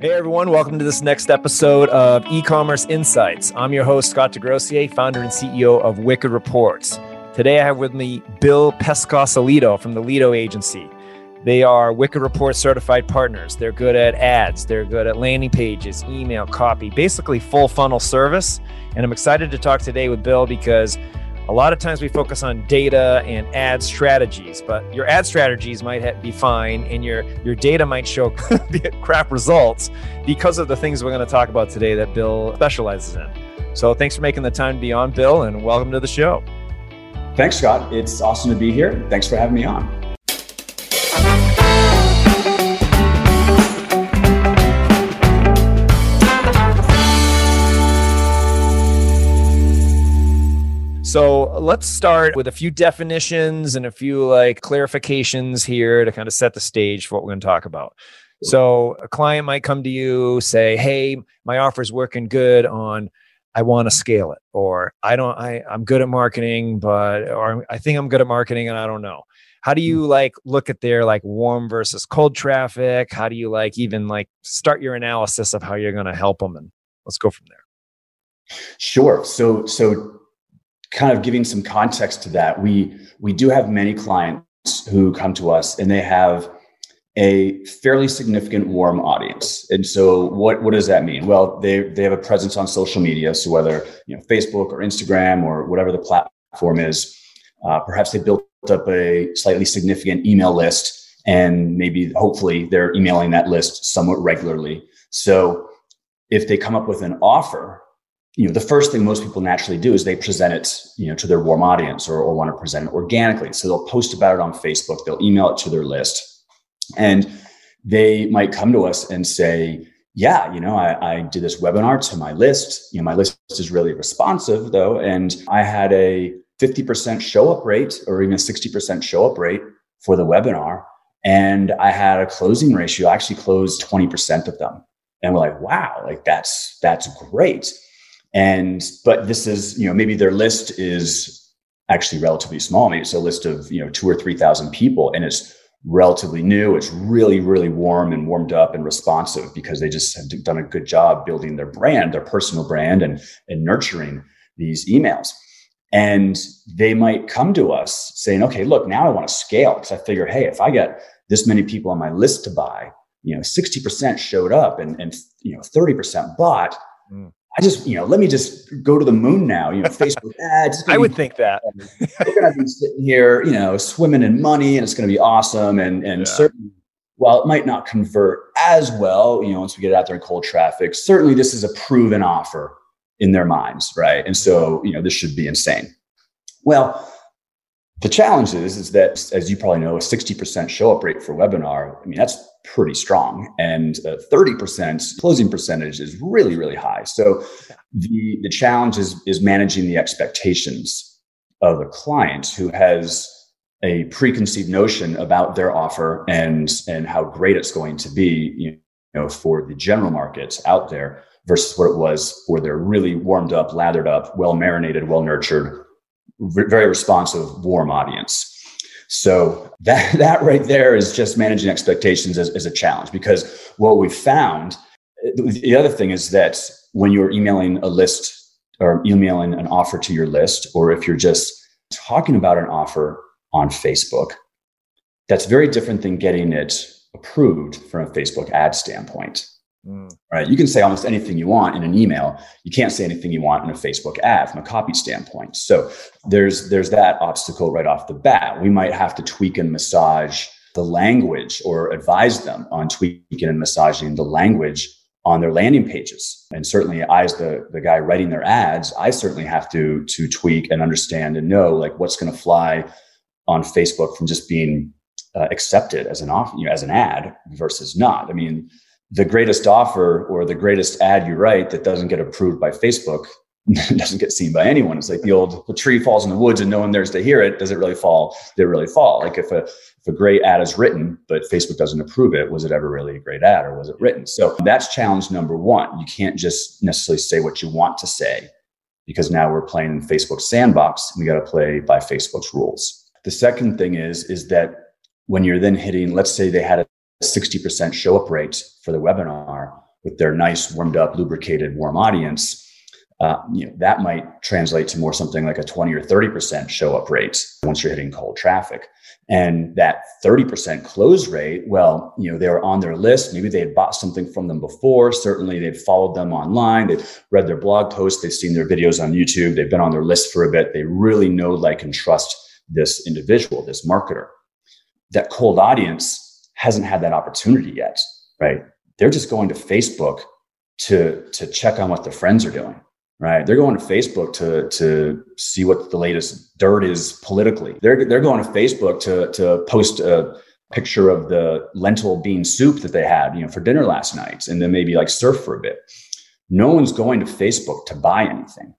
Hey everyone, welcome to this next episode of E-commerce Insights. I'm your host Scott Desgrosseilliers, founder and CEO of Wicked Reports. Today I have with me Bill Pescosolido from the Lido Agency. They are Wicked Report certified partners. They're good at ads, they're good at landing pages, email, copy, basically full funnel service. And I'm excited to talk today with Bill because a lot of times we focus on data and ad strategies, but your ad strategies might be fine and your, your data might show crap results because of the things we're going to talk about today that Bill specializes in. So thanks for making the time to be on, Bill, and welcome to the show. Thanks, Scott. It's awesome to be here. Thanks for having me on. So let's start with a few definitions and a few like clarifications here to kind of set the stage for what we're going to talk about. So a client might come to you, say, "Hey, my offer is working good on I want to scale it or I don't I I'm good at marketing, but or I think I'm good at marketing and I don't know." How do you hmm. like look at their like warm versus cold traffic? How do you like even like start your analysis of how you're going to help them and let's go from there. Sure. So so kind of giving some context to that, we we do have many clients who come to us and they have a fairly significant warm audience. And so what, what does that mean? Well, they, they have a presence on social media. So whether, you know, Facebook or Instagram or whatever the platform is, uh, perhaps they built up a slightly significant email list and maybe hopefully they're emailing that list somewhat regularly. So if they come up with an offer you know the first thing most people naturally do is they present it you know to their warm audience or, or want to present it organically. So they'll post about it on facebook they'll email it to their list and they might come to us and say yeah you know I, I did this webinar to my list. You know my list is really responsive though and i had a 50% show up rate or even a 60% show up rate for the webinar and i had a closing ratio i actually closed 20% of them and we're like wow like that's that's great and but this is, you know, maybe their list is actually relatively small. Maybe it's a list of, you know, two or three thousand people and it's relatively new. It's really, really warm and warmed up and responsive because they just have done a good job building their brand, their personal brand, and, and nurturing these emails. And they might come to us saying, okay, look, now I want to scale because I figure, hey, if I get this many people on my list to buy, you know, 60% showed up and, and you know, 30% bought. Mm. I just, you know, let me just go to the moon now. You know, Facebook ads. I would think that. we're going to be sitting here, you know, swimming in money, and it's going to be awesome. And and yeah. certainly, while it might not convert as well, you know, once we get it out there in cold traffic, certainly this is a proven offer in their minds, right? And so, you know, this should be insane. Well, the challenge is, is that, as you probably know, a 60% show up rate for webinar, I mean, that's pretty strong. And a 30% closing percentage is really, really high. So the, the challenge is, is managing the expectations of a client who has a preconceived notion about their offer and, and how great it's going to be, you know, for the general market out there versus what it was for their really warmed up, lathered up, well marinated, well nurtured very responsive, warm audience. So that that right there is just managing expectations as, as a challenge because what we found. Uh, the other thing is that when you're emailing a list or emailing an offer to your list, or if you're just talking about an offer on Facebook, that's very different than getting it approved from a Facebook ad standpoint. Mm. Right. You can say almost anything you want in an email. You can't say anything you want in a Facebook ad from a copy standpoint. So there's there's that obstacle right off the bat. We might have to tweak and massage the language or advise them on tweaking and massaging the language on their landing pages. And certainly I as the, the guy writing their ads, I certainly have to to tweak and understand and know like what's going to fly on Facebook from just being uh, accepted as an off, you know, as an ad versus not. I mean, the greatest offer or the greatest ad you write that doesn't get approved by Facebook doesn't get seen by anyone. It's like the old the tree falls in the woods and no one there's to hear it. Does it really fall? Did it really fall? Like if a if a great ad is written, but Facebook doesn't approve it, was it ever really a great ad or was it written? So that's challenge number one. You can't just necessarily say what you want to say because now we're playing in Facebook sandbox. We got to play by Facebook's rules. The second thing is, is that when you're then hitting, let's say they had a 60% show up rate for the webinar. with their nice, warmed up, lubricated, warm audience, uh, you know, that might translate to more something like a 20 or 30% show up rate once you're hitting cold traffic. And that 30% close rate, well, you know, they were on their list. Maybe they had bought something from them before. Certainly they'd followed them online. They've read their blog posts. They've seen their videos on YouTube. They've been on their list for a bit. They really know, like, and trust this individual, this marketer. That cold audience hasn't had that opportunity yet, right? They're just going to Facebook to, to check on what their friends are doing right? They're going to Facebook to to see what the latest dirt is politically. They're they're going to Facebook to to post a picture of the lentil bean soup that they had, you know, for dinner last night, and then maybe like surf for a bit. No one's going to Facebook to buy anything,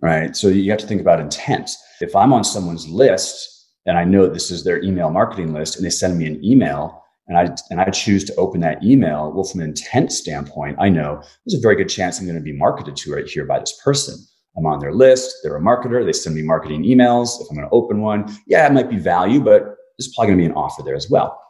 right? So you have to think about intent. If I'm on someone's list and I know this is their email marketing list, and they send me an email and I and I choose to open that email, well, from an intent standpoint, I know there's a very good chance I'm going to be marketed to right here by this person. I'm on their list. They're a marketer. They send me marketing emails. If I'm going to open one, yeah, it might be value, but there's probably going to be an offer there as well.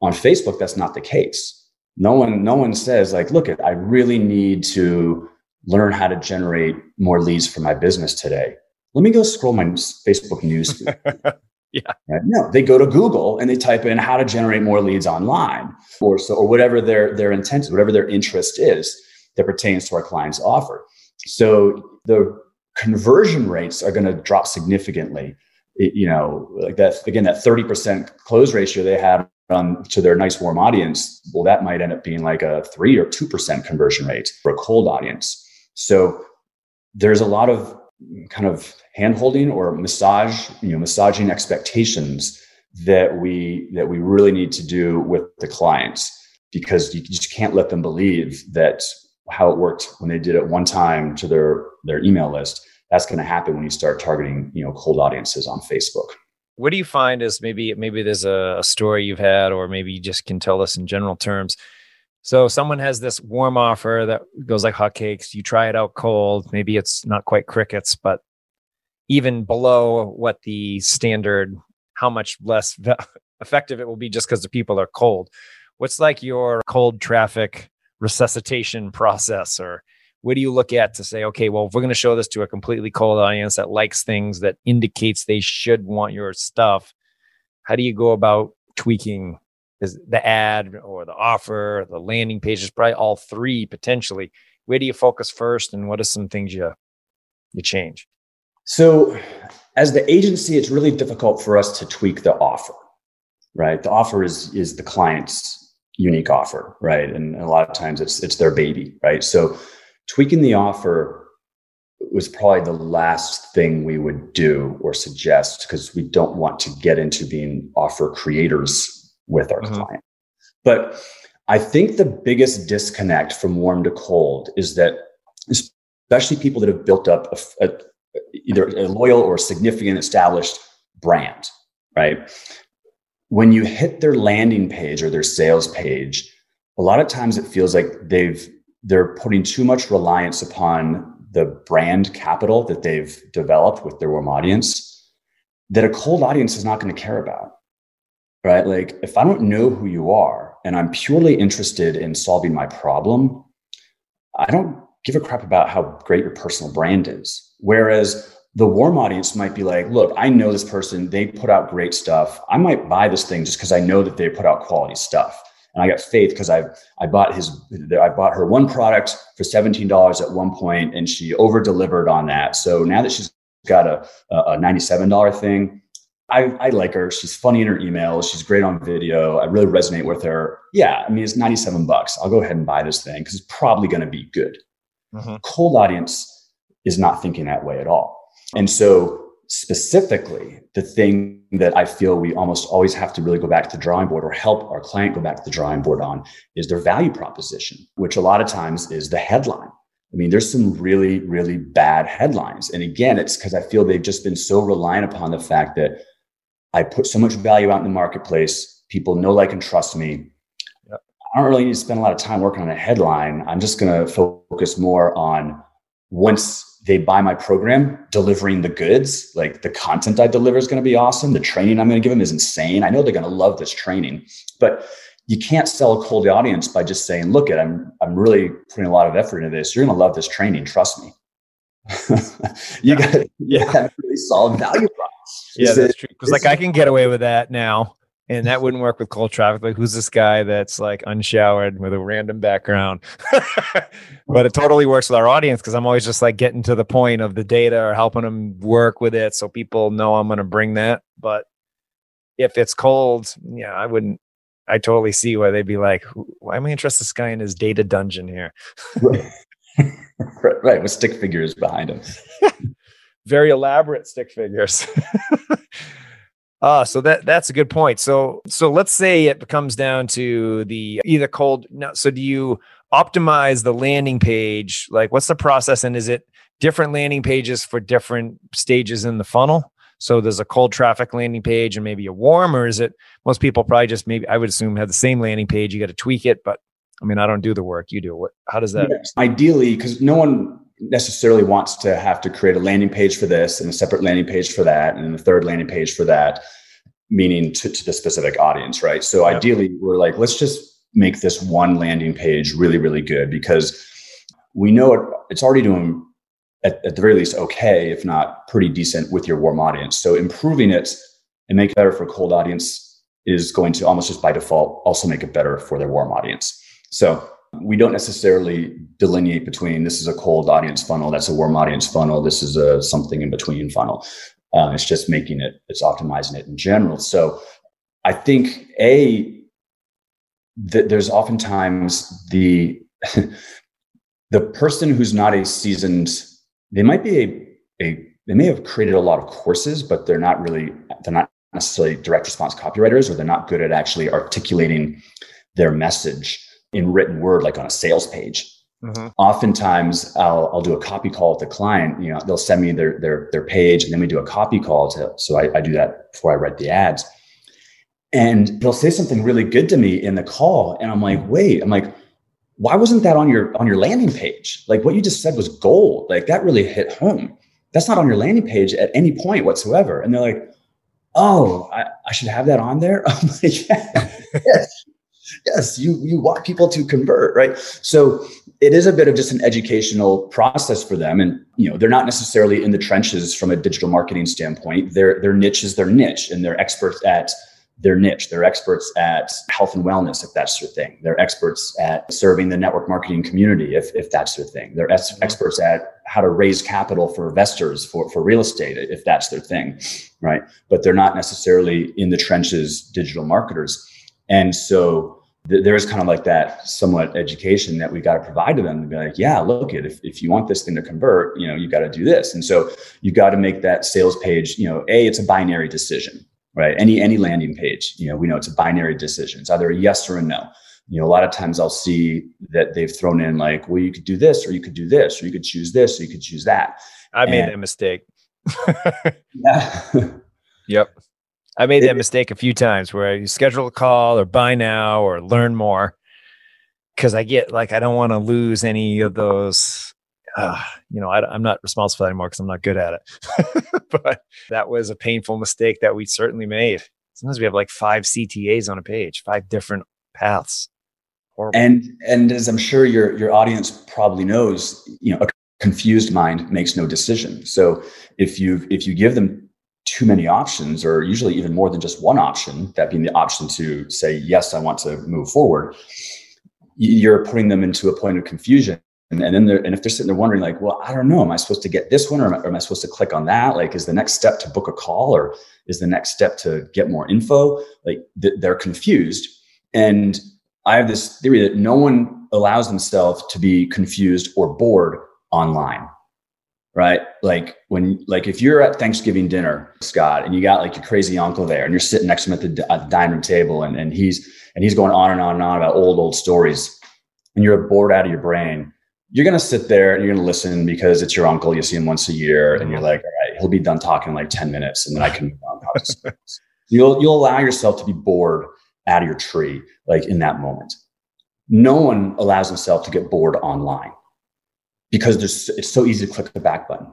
On Facebook, that's not the case. No one, no one says like, look, I really need to learn how to generate more leads for my business today. Let me go scroll my Facebook news Yeah. Uh, no, they go to Google and they type in how to generate more leads online or so or whatever their their intent is, whatever their interest is that pertains to our client's offer. So the conversion rates are going to drop significantly. It, you know, like that again, that 30% close ratio they had on to their nice warm audience, well, that might end up being like a three or two percent conversion rate for a cold audience. So there's a lot of kind of handholding or massage, you know, massaging expectations that we that we really need to do with the clients. Because you just can't let them believe that how it worked when they did it one time to their their email list that's going to happen when you start targeting you know cold audiences on facebook. What do you find is maybe maybe there's a, a story you've had or maybe you just can tell us in general terms so someone has this warm offer that goes like hotcakes. You try it out cold. Maybe it's not quite crickets, but even below what the standard, how much less effective it will be just because the people are cold. What's like your cold traffic resuscitation process or what do you look at to say, okay, well, if we're going to show this to a completely cold audience that likes things that indicates they should want your stuff, how do you go about tweaking is the ad or the offer, the landing page is probably all three potentially. Where do you focus first, and what are some things you you change? So, as the agency, it's really difficult for us to tweak the offer, right? The offer is is the client's unique offer, right? And a lot of times it's it's their baby, right? So, tweaking the offer was probably the last thing we would do or suggest because we don't want to get into being offer creators with our mm-hmm. client. But I think the biggest disconnect from warm to cold is that, especially people that have built up a, a, either a loyal or a significant established brand, right? When you hit their landing page or their sales page, a lot of times it feels like they've they're putting too much reliance upon the brand capital that they've developed with their warm audience that a cold audience is not going to care about right? Like if I don't know who you are and I'm purely interested in solving my problem, I don't give a crap about how great your personal brand is. Whereas the warm audience might be like, look, I know this person, they put out great stuff. I might buy this thing just because I know that they put out quality stuff. And I got faith because I I bought his I bought her one product for $17 at one point and she over delivered on that. So now that she's got a, a $97 thing, I, I like her. She's funny in her emails. She's great on video. I really resonate with her. Yeah, I mean, it's 97 bucks. I'll go ahead and buy this thing because it's probably going to be good. Mm-hmm. Cold audience is not thinking that way at all. And so, specifically, the thing that I feel we almost always have to really go back to the drawing board or help our client go back to the drawing board on is their value proposition, which a lot of times is the headline. I mean, there's some really, really bad headlines. And again, it's because I feel they've just been so reliant upon the fact that I put so much value out in the marketplace. People know, like, and trust me. Yep. I don't really need to spend a lot of time working on a headline. I'm just going to focus more on once they buy my program, delivering the goods. Like the content I deliver is going to be awesome. The training I'm going to give them is insane. I know they're going to love this training, but you can't sell a cold audience by just saying, look at I'm I'm really putting a lot of effort into this. You're gonna love this training, trust me. you got to yeah. have a really solid value prop. Yeah, that's true. Because like I can get away with that now, and that wouldn't work with cold traffic. Like, who's this guy that's like unshowered with a random background? but it totally works with our audience because I'm always just like getting to the point of the data or helping them work with it, so people know I'm going to bring that. But if it's cold, yeah, I wouldn't. I totally see why they'd be like, "Why am I interested this guy in his data dungeon here?" right, right, with stick figures behind him. Very elaborate stick figures. Ah, so that that's a good point. So so let's say it comes down to the either cold. No, so do you optimize the landing page? Like, what's the process, and is it different landing pages for different stages in the funnel? So there's a cold traffic landing page and maybe a warm, or is it most people probably just maybe I would assume have the same landing page. You got to tweak it, but I mean I don't do the work. You do. What? How does that? Ideally, because no one necessarily wants to have to create a landing page for this and a separate landing page for that and a third landing page for that, meaning to, to the specific audience, right? So yep. ideally, we're like, let's just make this one landing page really, really good because we know it, it's already doing at, at the very least okay, if not pretty decent with your warm audience. So improving it and make it better for cold audience is going to almost just by default also make it better for their warm audience. So we don't necessarily delineate between this is a cold audience funnel, that's a warm audience funnel, this is a something in between funnel. Uh, it's just making it, it's optimizing it in general. So I think a that there's oftentimes the the person who's not a seasoned, they might be a, a they may have created a lot of courses, but they're not really they're not necessarily direct response copywriters, or they're not good at actually articulating their message in written word, like on a sales page. Mm-hmm. Oftentimes, I'll I'll do a copy call with the client. You know, they'll send me their their their page, and then we do a copy call. To, so I, I do that before I write the ads, and they'll say something really good to me in the call, and I'm like, wait, I'm like, why wasn't that on your on your landing page? Like what you just said was gold. Like that really hit home. That's not on your landing page at any point whatsoever. And they're like, oh, I, I should have that on there. I'm like, yeah, yes, yes, you you want people to convert, right? So it is a bit of just an educational process for them, and you know they're not necessarily in the trenches from a digital marketing standpoint. Their their niche is their niche, and they're experts at their niche. They're experts at health and wellness, if that's their thing. They're experts at serving the network marketing community, if, if that's their thing. They're mm-hmm. experts at how to raise capital for investors for, for real estate, if that's their thing, right? But they're not necessarily in the trenches digital marketers. And so th- there is kind of like that somewhat education that we got to provide to them to be like, yeah, look at if, if you want this thing to convert, you know, you got to do this. And so you got to make that sales page, you know, A, it's a binary decision, right? Any any landing page, you know, we know it's a binary decision. It's either a yes or a no. You know, a lot of times I'll see that they've thrown in like, well, you could do this, or you could do this, or you could choose this, or you could choose that. I made that mistake. yeah. yep. I made that mistake a few times where I schedule a call or buy now or learn more because I get like I don't want to lose any of those. Uh, you know, I, am not responsible anymore because I'm not good at it. but that was a painful mistake that we certainly made. Sometimes we have like five CTAs on a page, five different paths. Horrible. And and as I'm sure your your audience probably knows, you know, a confused mind makes no decision. So if you if you give them too many options, or usually even more than just one option, that being the option to say, yes, I want to move forward, you're putting them into a point of confusion. And, then they're, and if they're sitting there wondering, like, well, I don't know, am I supposed to get this one or am I, or am I supposed to click on that? Like, is the next step to book a call or is the next step to get more info? Like, th- they're confused. And I have this theory that no one allows themselves to be confused or bored online right? Like when, like if you're at Thanksgiving dinner, Scott, and you got like your crazy uncle there, and you're sitting next to him at the, at the dining room table, and, and he's and he's going on and on and on about old old stories, and you're bored out of your brain. You're gonna sit there and you're gonna listen because it's your uncle. You see him once a year, and you're like, all right, he'll be done talking in like ten minutes, and then I can move on. You'll you'll allow yourself to be bored out of your tree, like in that moment. No one allows himself to get bored online because it's so easy to click the back button.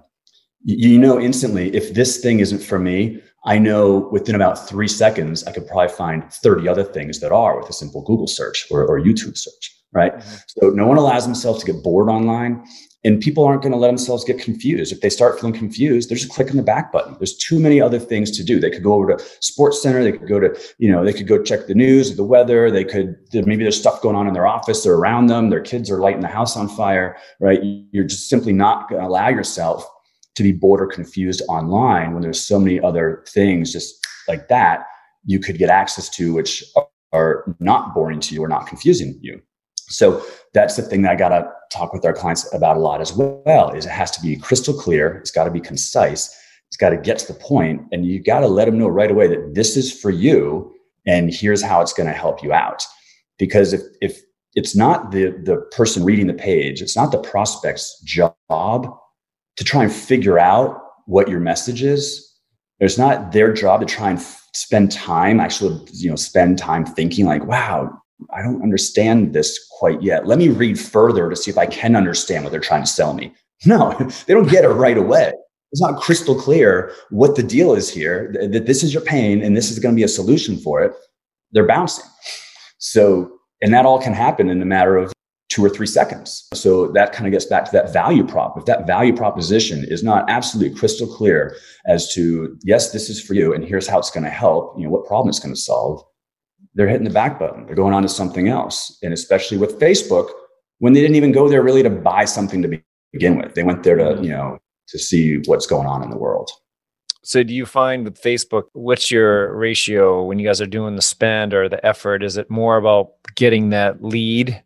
You know instantly if this thing isn't for me i know within about three seconds i could probably find 30 other things that are with a simple google search or, or youtube search right mm-hmm. so no one allows themselves to get bored online and people aren't going to let themselves get confused. If they start feeling confused, they're just clicking the back button. There's too many other things to do. They could go over to Sports Center. They could go to, you know, they could go check the news, the weather. They could, maybe there's stuff going on in their office or around them. Their kids are lighting the house on fire, right? You're just simply not going to allow yourself to be bored or confused online when there's so many other things just like that you could get access to, which are not boring to you or not confusing you. So that's the thing that I got to talk with our clients about a lot as well is it has to be crystal clear. It's got to be concise. It's got to get to the point and you got to let them know right away that this is for you and here's how it's going to help you out. Because if, if it's not the, the person reading the page, it's not the prospect's job to try and figure out what your message is. It's not their job to try and f- spend time, actually, you know, spend time thinking like, wow, I don't understand this quite yet. Let me read further to see if I can understand what they're trying to sell me. No, they don't get it right away. It's not crystal clear what the deal is here, that this is your pain and this is going to be a solution for it. They're bouncing. So, and that all can happen in a matter of two or three seconds. So that kind of gets back to that value prop. If that value proposition is not absolutely crystal clear as to, yes, this is for you, and here's how it's going to help, you know, what problem it's going to solve, they're hitting the back button. They're going on to something else. And especially with Facebook, when they didn't even go there really to buy something to begin with, they went there to, mm-hmm. you know, to see what's going on in the world. So do you find with Facebook, what's your ratio when you guys are doing the spend or the effort? Is it more about getting that lead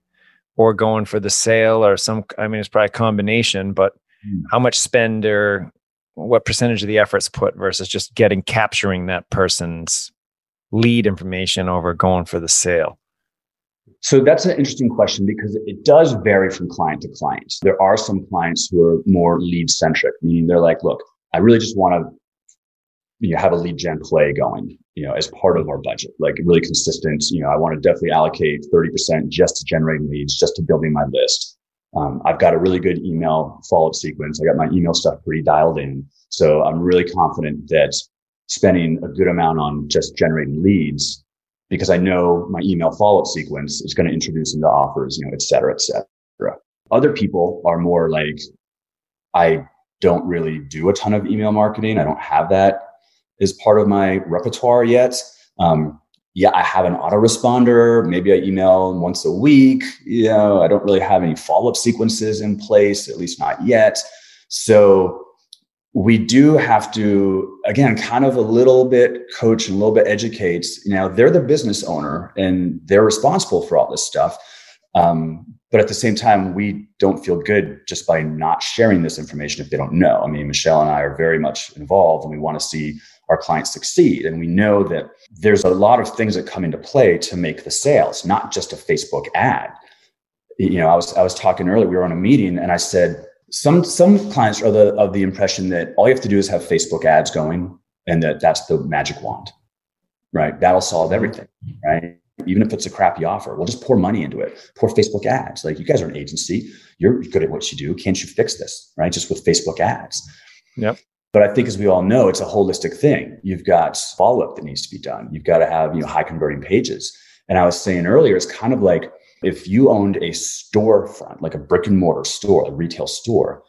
or going for the sale or some, I mean, it's probably a combination, but mm. how much spend or what percentage of the efforts put versus just getting capturing that person's lead information over going for the sale? So that's an interesting question because it does vary from client to client. There are some clients who are more lead centric, meaning they're like, look, I really just want to you know, have a lead gen play going, you know, as part of our budget, like really consistent. You know, I want to definitely allocate 30% just to generating leads, just to building my list. Um, I've got a really good email follow up sequence. I got my email stuff pretty dialed in. So I'm really confident that spending a good amount on just generating leads because I know my email follow up sequence is going to introduce into offers, you know, et cetera, et cetera. Other people are more like, I don't really do a ton of email marketing. I don't have that as part of my repertoire yet. Um, yeah, I have an autoresponder. Maybe I email once a week. You know, I don't really have any follow up sequences in place, at least not yet. So we do have to again kind of a little bit coach and a little bit educate know they're the business owner and they're responsible for all this stuff um, but at the same time we don't feel good just by not sharing this information if they don't know i mean michelle and i are very much involved and we want to see our clients succeed and we know that there's a lot of things that come into play to make the sales not just a facebook ad you know i was i was talking earlier we were on a meeting and i said some some clients are the of the impression that all you have to do is have Facebook ads going, and that that's the magic wand, right? That'll solve everything, right? Even if it's a crappy offer, we'll just pour money into it. Pour Facebook ads. Like you guys are an agency, you're good at what you do. Can't you fix this, right? Just with Facebook ads. Yep. But I think, as we all know, it's a holistic thing. You've got follow up that needs to be done. You've got to have you know high converting pages. And I was saying earlier, it's kind of like if you owned a storefront, like a brick and mortar store, a retail store,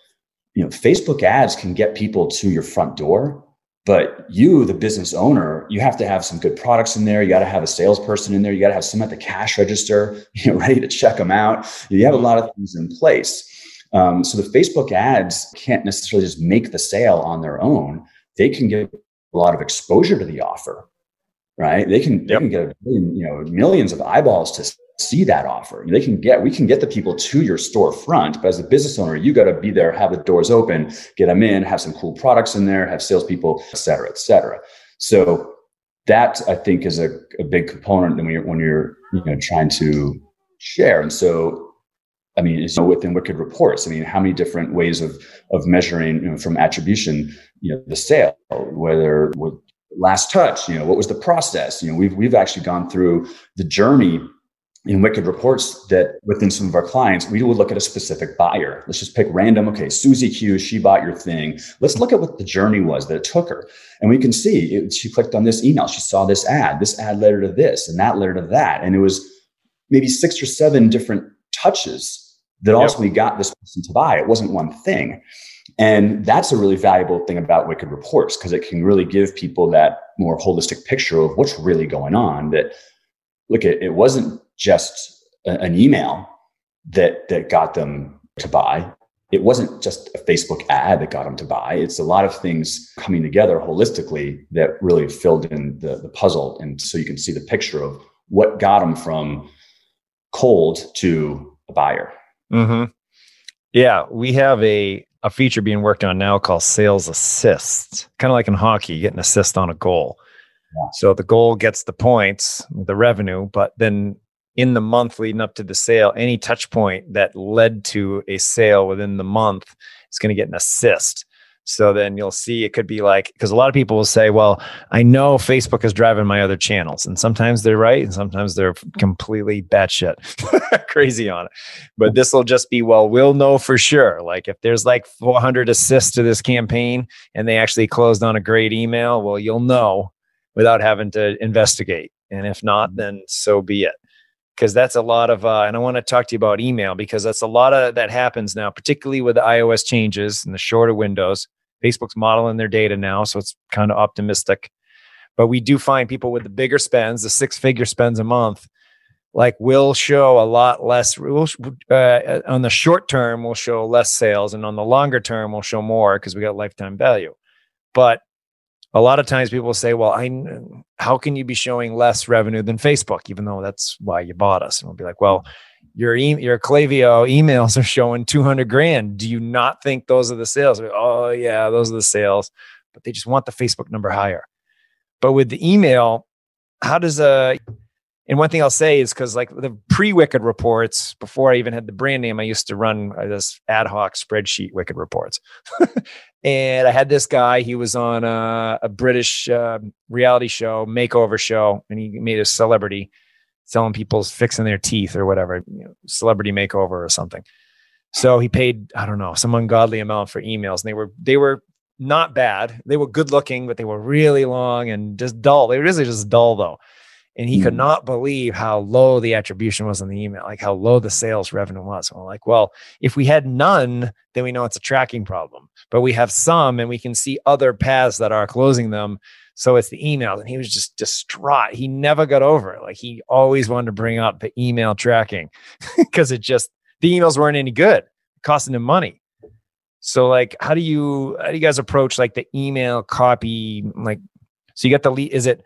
you know, Facebook ads can get people to your front door. But you, the business owner, you have to have some good products in there. You got to have a salesperson in there. You got to have some at the cash register, you know, ready to check them out. You have a lot of things in place. Um, so the Facebook ads can't necessarily just make the sale on their own. They can get a lot of exposure to the offer, right? They can, yep. they can get you know millions of eyeballs to see that offer. They can get, we can get the people to your storefront, but as a business owner, you got to be there, have the doors open, get them in, have some cool products in there, have salespeople, et cetera, et cetera. So that I think is a, a big component when you're, when you're, you know, trying to share. And so, I mean, you know, within Wicked reports, I mean, how many different ways of, of measuring you know, from attribution, you know, the sale, whether with last touch, you know, what was the process? You know, we've, we've actually gone through the journey in Wicked reports that within some of our clients, we would look at a specific buyer. Let's just pick random. Okay, Susie Q, she bought your thing. Let's look at what the journey was that it took her. And we can see it, she clicked on this email. She saw this ad. This ad led her to this, and that led her to that. And it was maybe six or seven different touches that yep. ultimately got this person to buy. It wasn't one thing. And that's a really valuable thing about Wicked Reports because it can really give people that more holistic picture of what's really going on. That look, it, it wasn't just a, an email that that got them to buy. It wasn't just a Facebook ad that got them to buy. It's a lot of things coming together holistically that really filled in the, the puzzle. And so you can see the picture of what got them from cold to a buyer. Mm-hmm. Yeah, we have a a feature being worked on now called sales assist, kind of like in hockey, you get an assist on a goal. Yeah. So the goal gets the points, the revenue, but then in the month leading up to the sale, any touch point that led to a sale within the month is going to get an assist. So then you'll see it could be like, because a lot of people will say, well, I know Facebook is driving my other channels. And sometimes they're right. And sometimes they're completely batshit crazy on it. But this will just be, well, we'll know for sure. Like if there's like 400 assists to this campaign and they actually closed on a great email, well, you'll know without having to investigate. And if not, mm-hmm. then so be it because that's a lot of uh, and i want to talk to you about email because that's a lot of that happens now particularly with the ios changes and the shorter windows facebook's modeling their data now so it's kind of optimistic. But we do find people with the bigger spends the six figure spends a month like will show a lot less we'll, uh, on the short term we'll show less sales and on the longer term we'll show more because we got lifetime value. But a lot of times people say, well, I, how can you be showing less revenue than Facebook, even though that's why you bought us? And we'll be like, well, your, e- your Klaviyo emails are showing 200 grand. Do you not think those are the sales? Oh yeah, those are the sales, but they just want the Facebook number higher. But with the email, how does a, and one thing I'll say is because like the pre-Wicked reports, before I even had the brand name, I used to run this ad hoc spreadsheet Wicked reports. and I had this guy. He was on a, a British uh, reality show, makeover show, and he made a celebrity selling people's fixing their teeth or whatever, you know, celebrity makeover or something. So he paid I don't know some ungodly amount for emails, and they were they were not bad. They were good looking, but they were really long and just dull. They were really just dull though and he mm. could hmm. not believe how low the attribution was in the email, like how low the sales revenue was. And I'm like, well, if we had none, then we know it's a tracking problem. But we have some, and we can see other paths that are closing them. So it's the emails, and he was just distraught. He never got over it. Like he always wanted to bring up the email tracking because it just the emails weren't any good, costing him money. So like, how do you how do you guys approach like the email copy? Like, so you got the lead. Is it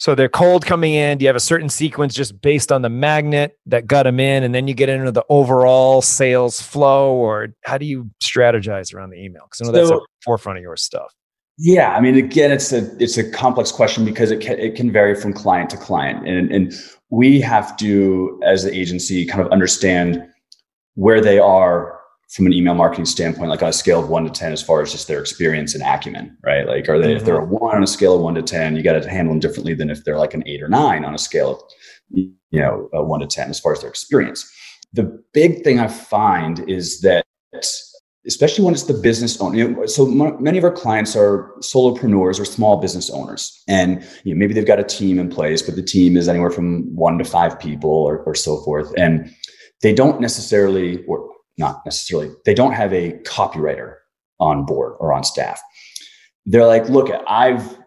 so they're cold coming in. Do you have a certain sequence just based on the magnet that got them in, and then you get into the overall sales flow, or how do you strategize around the email? Because I know so, that's a forefront of your stuff. Yeah, I mean, again, it's a it's a complex question because it can it can vary from client to client, and and we have to, as the agency, kind of understand where they are from an email marketing standpoint, like on a scale of one to 10, as far as just their experience and acumen, right? Like, are they, mm-hmm. if they're a mm-hmm. one on a scale of one to 10, you got to handle them differently than if they're like an eight or nine on a scale of, you know, one to 10, as far as their experience. The big thing I find is that, especially when it's the business owner, you know, so many of our clients are solopreneurs or small business owners. And you know, maybe they've got a team in place, but the team is anywhere from one to five people or, or so forth. And they don't necessarily, or not necessarily, they don't have a copywriter on board or on staff. They're like, look, I've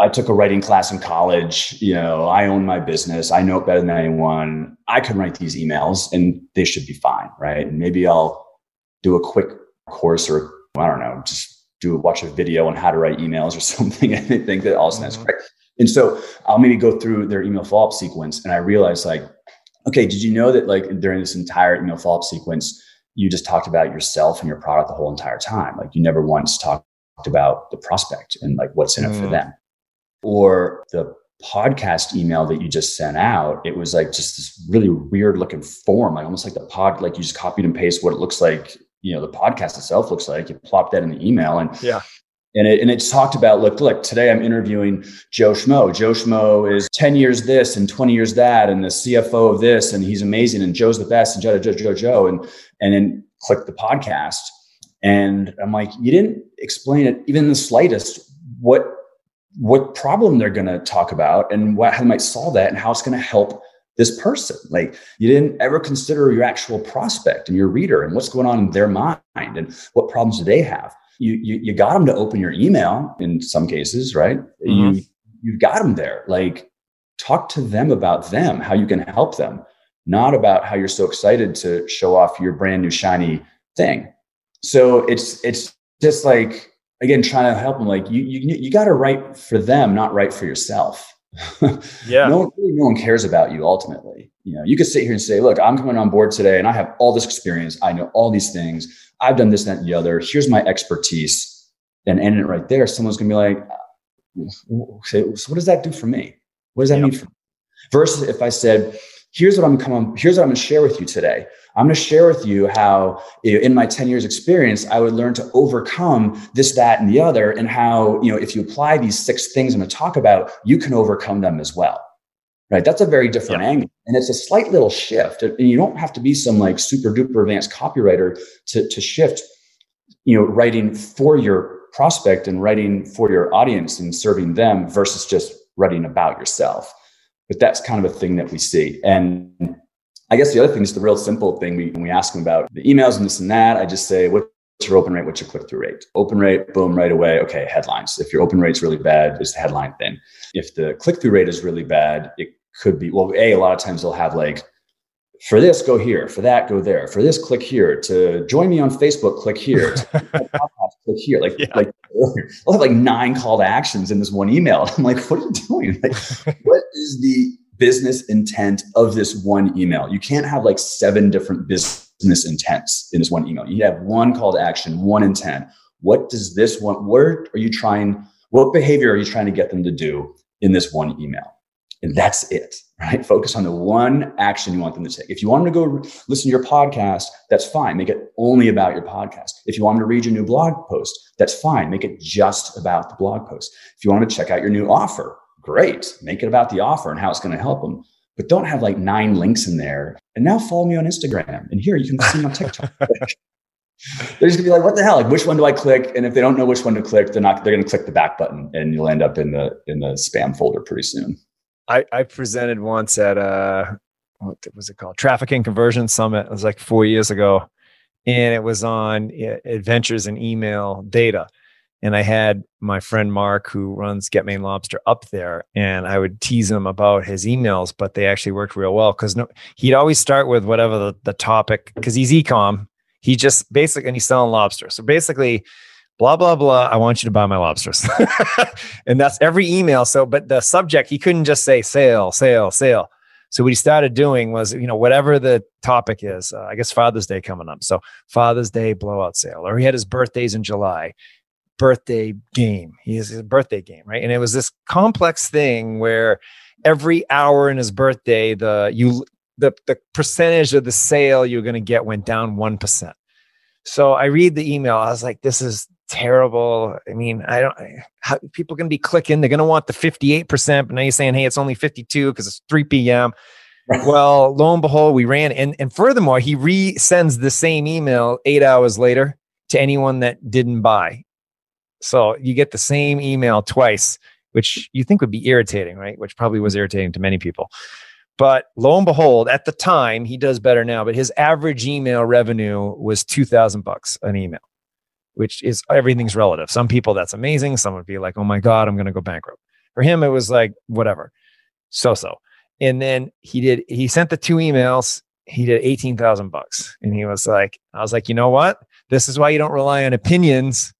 I took a writing class in college. You know, I own my business. I know it better than anyone. I can write these emails and they should be fine, right? And maybe I'll do a quick course or I don't know, just do a watch a video on how to write emails or something. and they think that all sounds mm-hmm. correct. And so I'll maybe go through their email follow-up sequence and I realize like, okay, did you know that like during this entire email follow-up sequence, you just talked about yourself and your product the whole entire time. Like you never once talked about the prospect and like what's in it mm. for them. Or the podcast email that you just sent out, it was like just this really weird looking form, like almost like the pod, like you just copied and paste what it looks like, you know, the podcast itself looks like. You plop that in the email. And yeah. And it, and it's talked about, look, look, today I'm interviewing Joe Schmo. Joe Schmo is 10 years this and 20 years that, and the CFO of this, and he's amazing, and Joe's the best, and Joe, Joe, Joe, Joe. And, and then click the podcast. And I'm like, you didn't explain it even the slightest what what problem they're going to talk about and what, how they might solve that and how it's going to help this person. Like you didn't ever consider your actual prospect and your reader and what's going on in their mind and what problems do they have. You you, you got them to open your email in some cases, right? Mm-hmm. You you've got them there. Like talk to them about them, how you can help them, not about how you're so excited to show off your brand new shiny thing. So it's it's just like again trying to help them like you you you got to write for them not write for yourself yeah. No one no one cares about you ultimately. You know you could sit here and say look i'm coming on board today and i have all this experience. I know all these things. I've done this that and the other. Here's my expertise. And end it right there. Someone's gonna be like okay, so what does that do for me? What does that yep. mean for me? Versus if i said here's what i'm coming here's what i'm going to share with you today I'm going to share with you how in my 10 years experience, I would learn to overcome this, that, and the other, and how, you know, if you apply these six things I'm going to talk about, you can overcome them as well. Right. That's a very different yeah. angle. And it's a slight little shift. And you don't have to be some like super duper advanced copywriter to, to shift, you know, writing for your prospect and writing for your audience and serving them versus just writing about yourself. But that's kind of a thing that we see. And I guess the other thing is the real simple thing. We, when we ask them about the emails and this and that, I just say, what's your open rate? What's your click through rate? Open rate, boom, right away. Okay, headlines. If your open rate's really bad, it's the headline thing. If the click through rate is really bad, it could be, well, A, a lot of times they'll have like, for this, go here. For that, go there. For this, click here. To join me on Facebook, click here. click here. Like, yeah. like I'll have like nine call to actions in this one email. I'm like, what are you doing? Like, what is the business intent of this one email. You can't have like seven different business intents in this one email. You have one call to action, one intent. What does this one, what are you trying, what behavior are you trying to get them to do in this one email? And that's it, right? Focus on the one action you want them to take. If you want them to go listen to your podcast, that's fine. Make it only about your podcast. If you want them to read your new blog post, that's fine. Make it just about the blog post. If you want them to check out your new offer, great. Make it about the offer and how it's going to help them. But don't have like nine links in there. And now follow me on Instagram. And here you can see my TikTok. they're just gonna be like, what the hell? Like, which one do I click? And if they don't know which one to click, they're not. They're gonna click the back button, and you'll end up in the in the spam folder pretty soon. I, I presented once at a what was it called? Traffic and Conversion Summit. It was like four years ago, and it was on eh, adventures in email data and I had my friend Mark, who runs Get Maine Lobster, up there, and I would tease him about his emails, but they actually worked real well because no, he'd always start with whatever the, the topic because he's ecom. He just basically and he's selling lobster, so basically, blah blah blah. I want you to buy my lobsters, and that's every email. So, but the subject he couldn't just say sale, sale, sale. So what he started doing was, you know, whatever the topic is, uh, I guess Father's Day coming up. So Father's Day blowout sale, or he had his birthdays in July birthday game. He has a birthday game, right? And it was this complex thing where every hour in his birthday, the you the the percentage of the sale you're going to get went down one percent. So I read the email. I was like, this is terrible. I mean, I don't. How, people going to be clicking. They're going to want the 58 percent, but now you're saying, hey, it's only 52 because it's 3 p.m. well, lo and behold, we ran, and and furthermore, he resends the same email eight hours later to anyone that didn't buy so you get the same email twice, which you think would be irritating, right? Which probably was irritating to many people. But lo and behold, at the time, he does better now, but his average email revenue was 2000 bucks an email, which is everything's relative. Some people that's amazing. Some would be like, oh my God, I'm going to go bankrupt. For him, it was like, whatever, so so. And then he did, he sent the two emails. He did 18,000 bucks. And he was like, I was like, you know what? This is why you don't rely on opinions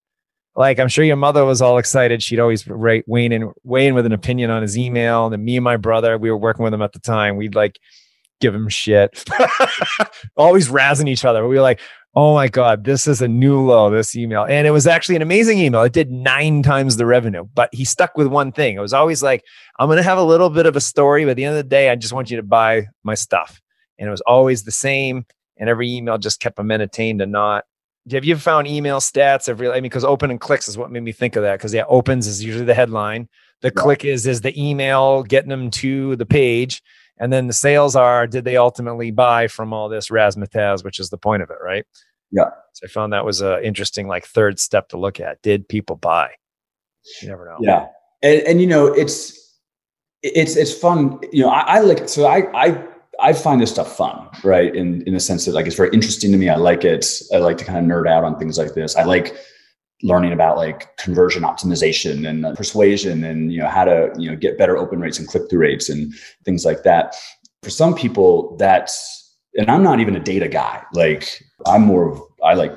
like I'm sure your mother was all excited. She'd always write Wayne and Wayne with an opinion on his email. And then me and my brother, we were working with him at the time. We'd like give him shit, always razzing each other. We were like, oh my God, this is a new low, this email. And it was actually an amazing email. It did nine times the revenue, but he stuck with one thing. It was always like, I'm going to have a little bit of a story, but at the end of the day, I just want you to buy my stuff. And it was always the same. And every email just kept him entertained and not have you found email stats of real? I mean, because open and clicks is what made me think of that. Because yeah, opens is usually the headline. The yeah. click is is the email getting them to the page, and then the sales are did they ultimately buy from all this razzmatazz, which is the point of it, right? Yeah. So I found that was a interesting like third step to look at. Did people buy? You never know. Yeah, and and you know it's it's it's fun. You know, I, I like so I I I find this stuff fun, right? In in the sense that like it's very interesting to me. I like it. I like to kind of nerd out on things like this. I like learning about like conversion optimization and uh, persuasion and you know how to you know get better open rates and click through rates and things like that. For some people, that's and I'm not even a data guy. Like I'm more of I like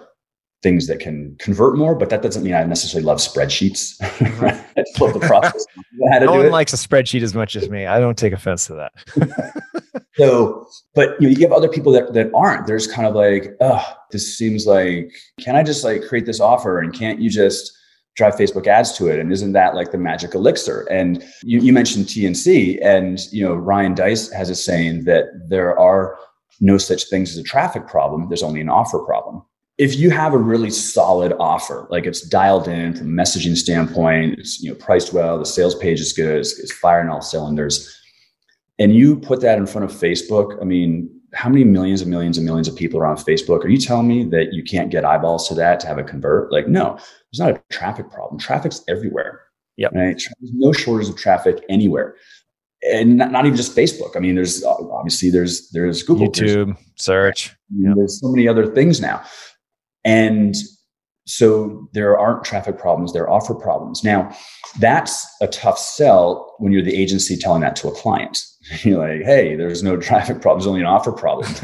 things that can convert more, but that doesn't mean I necessarily love spreadsheets. I love the process. no one likes a spreadsheet as much as me. I don't take offense to that. so, but you, know, you have other people that, that aren't. There's kind of like, oh, this seems like, can I just like create this offer and can't you just drive Facebook ads to it? And isn't that like the magic elixir? And you, you mentioned TNC and, you know, Ryan Deiss has a saying that there are no such things as a traffic problem. There's only an offer problem if you have a really solid offer, like it's dialed in from a messaging standpoint, it's you know priced well, the sales page is good, it's, it's firing all cylinders, and you put that in front of Facebook, I mean, how many millions and millions and millions of people are on Facebook? Are you telling me that you can't get eyeballs to that to have it convert? Like, no, there's not a traffic problem. Traffic's everywhere. Yep. Right. There's no shortage of traffic anywhere. And not, not even just Facebook. I mean, there's obviously there's there's Google, YouTube, there's, search. Yep. There's so many other things now. And so there aren't traffic problems, there are offer problems. Now, that's a tough sell when you're the agency telling that to a client. You're like, hey, there's no traffic problems, only an offer problem.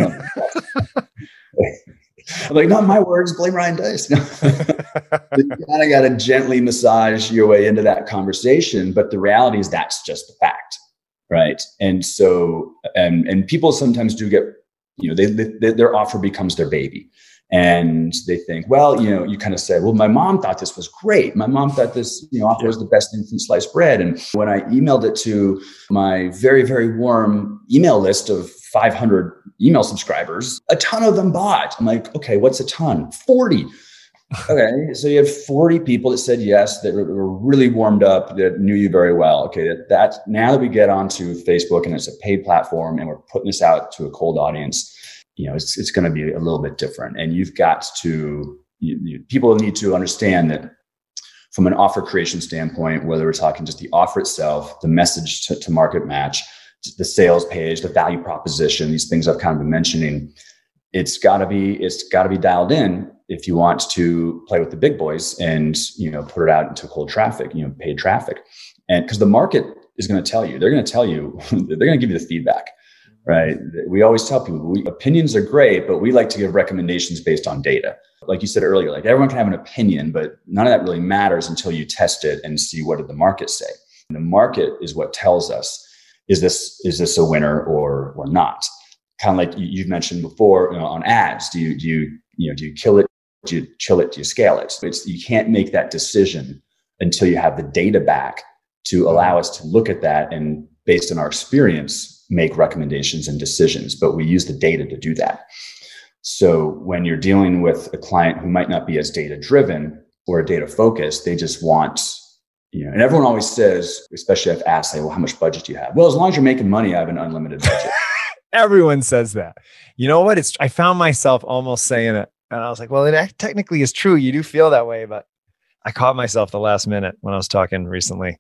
I'm like, not my words, blame Ryan Deiss. you kind of got to gently massage your way into that conversation. But the reality is that's just the fact. Right. And so, and, and people sometimes do get, you know, they, they, their offer becomes their baby and they think, well, you know, you kind of say, well, my mom thought this was great. My mom thought this, you know, offer was the best thing from sliced bread. And when I emailed it to my very, very warm email list of 500 email subscribers, a ton of them bought. I'm like, okay, what's a ton? 40. okay, so you had 40 people that said yes, that were really warmed up, that knew you very well. Okay, that, that now that we get onto Facebook and it's a paid platform and we're putting this out to a cold audience, you know, it's, it's going to be a little bit different. And you've got to, you, you, people need to understand that from an offer creation standpoint, whether we're talking just the offer itself, the message to, to market match, the sales page, the value proposition, these things I've kind of been mentioning, it's got to be it's got to be dialed in if you want to play with the big boys and you know put it out into cold traffic, you know, paid traffic, and because the market is going to tell you, they're going to tell you, they're going to give you the feedback right? We always tell people we, opinions are great, but we like to give recommendations based on data. Like you said earlier, like everyone can have an opinion, but none of that really matters until you test it and see what did the market say. And the market is what tells us is this is this a winner or or not. Kind of like you've mentioned before you know, on ads. Do you do you you know do you kill it? Do you chill it? Do you scale it? It's you can't make that decision until you have the data back to allow us to look at that and based on our experience make recommendations and decisions, but we use the data to do that. So when you're dealing with a client who might not be as data driven or data focused, they just want, you know, and everyone always says, especially if asked, say, well, how much budget do you have? Well, as long as you're making money, I have an unlimited budget. everyone says that. You know what? It's I found myself almost saying it. And I was like, well, it technically is true. You do feel that way, but I caught myself the last minute when I was talking recently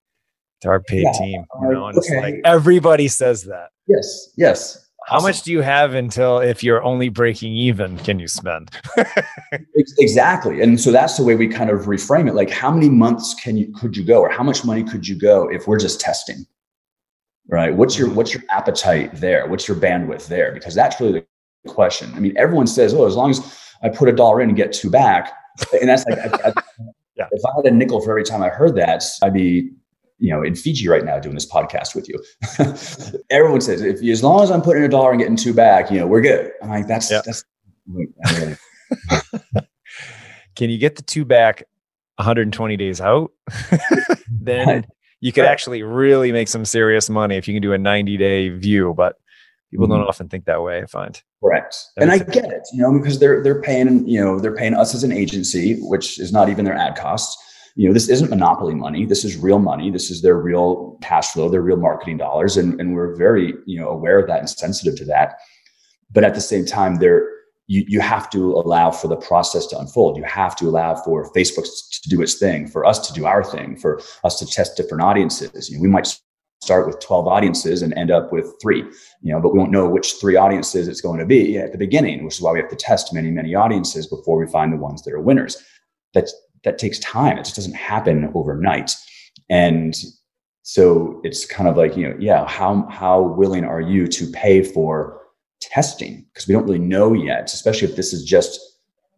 to our paid yeah. team. You know, and okay. it's like everybody says that. Yes, yes. How much do you have until if you're only breaking even can you spend? exactly. And so that's the way we kind of reframe it. Like how many months can you could you go or how much money could you go if we're just testing? Right? What's your what's your appetite there? What's your bandwidth there? Because that's really the question. I mean, everyone says, "Oh, as long as I put a dollar in and get two back." And that's like I, I, yeah. if I had a nickel for every time I heard that, I'd be you know in Fiji right now doing this podcast with you. Everyone says if as long as I'm putting a dollar and getting two back, you know, we're good. I'm like that's yep. that's. Can you get the two back 120 days out? then you could actually really make some serious money if you can do a 90 day view. But People mm-hmm. don't often think that way. I find correct, that and I get it, you know, because they're they're paying, you know, they're paying us as an agency, which is not even their ad costs. You know, this isn't monopoly money. This is real money. This is their real cash flow, their real marketing dollars, and and we're very, you know, aware of that and sensitive to that. But at the same time, they're you, you have to allow for the process to unfold. You have to allow for Facebook to do its thing, for us to do our thing, for us to test different audiences. You know, we might start with 12 audiences and end up with three, you know, but we don't know which three audiences it's going to be at the beginning, which is why we have to test many, many audiences before we find the ones that are winners. That's, that takes time. It just doesn't happen overnight. And so it's kind of like, you know, yeah, how, how willing are you to pay for testing? Because we don't really know yet, especially if this has just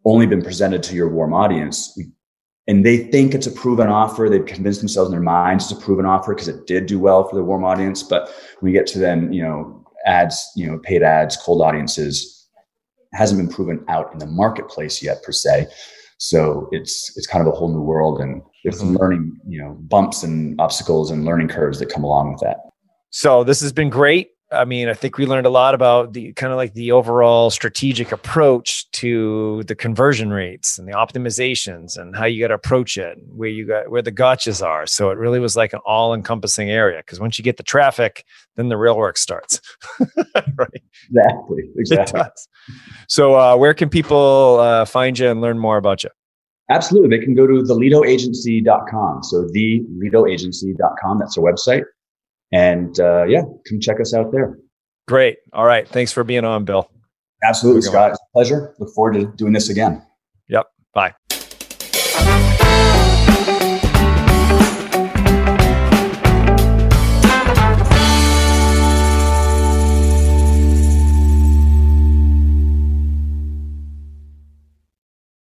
only been presented to your warm audience. And they think it's a proven offer. They've convinced themselves in their minds it's a proven offer because it did do well for the warm audience. But we get to them, you know, ads, you know, paid ads, cold audiences hasn't been proven out in the marketplace yet per se. So it's it's kind of a whole new world and there's mm-hmm. learning, you know, bumps and obstacles and learning curves that come along with that. So this has been great. I mean, I think we learned a lot about the kind of like the overall strategic approach to the conversion rates and the optimizations and how you got to approach it, where you got where the gotchas are. So it really was like an all-encompassing area because once you get the traffic, then the real work starts. right? Exactly. Exactly. So, uh, where can people uh, find you and learn more about you? Absolutely. They can go to thelidoagency.com. So thelidoagency.com. That's our website. And uh, yeah, come check us out there. Great. All right. Thanks for being on, Bill. Absolutely, Scott. Pleasure. Look forward to doing this again. Yep. Bye.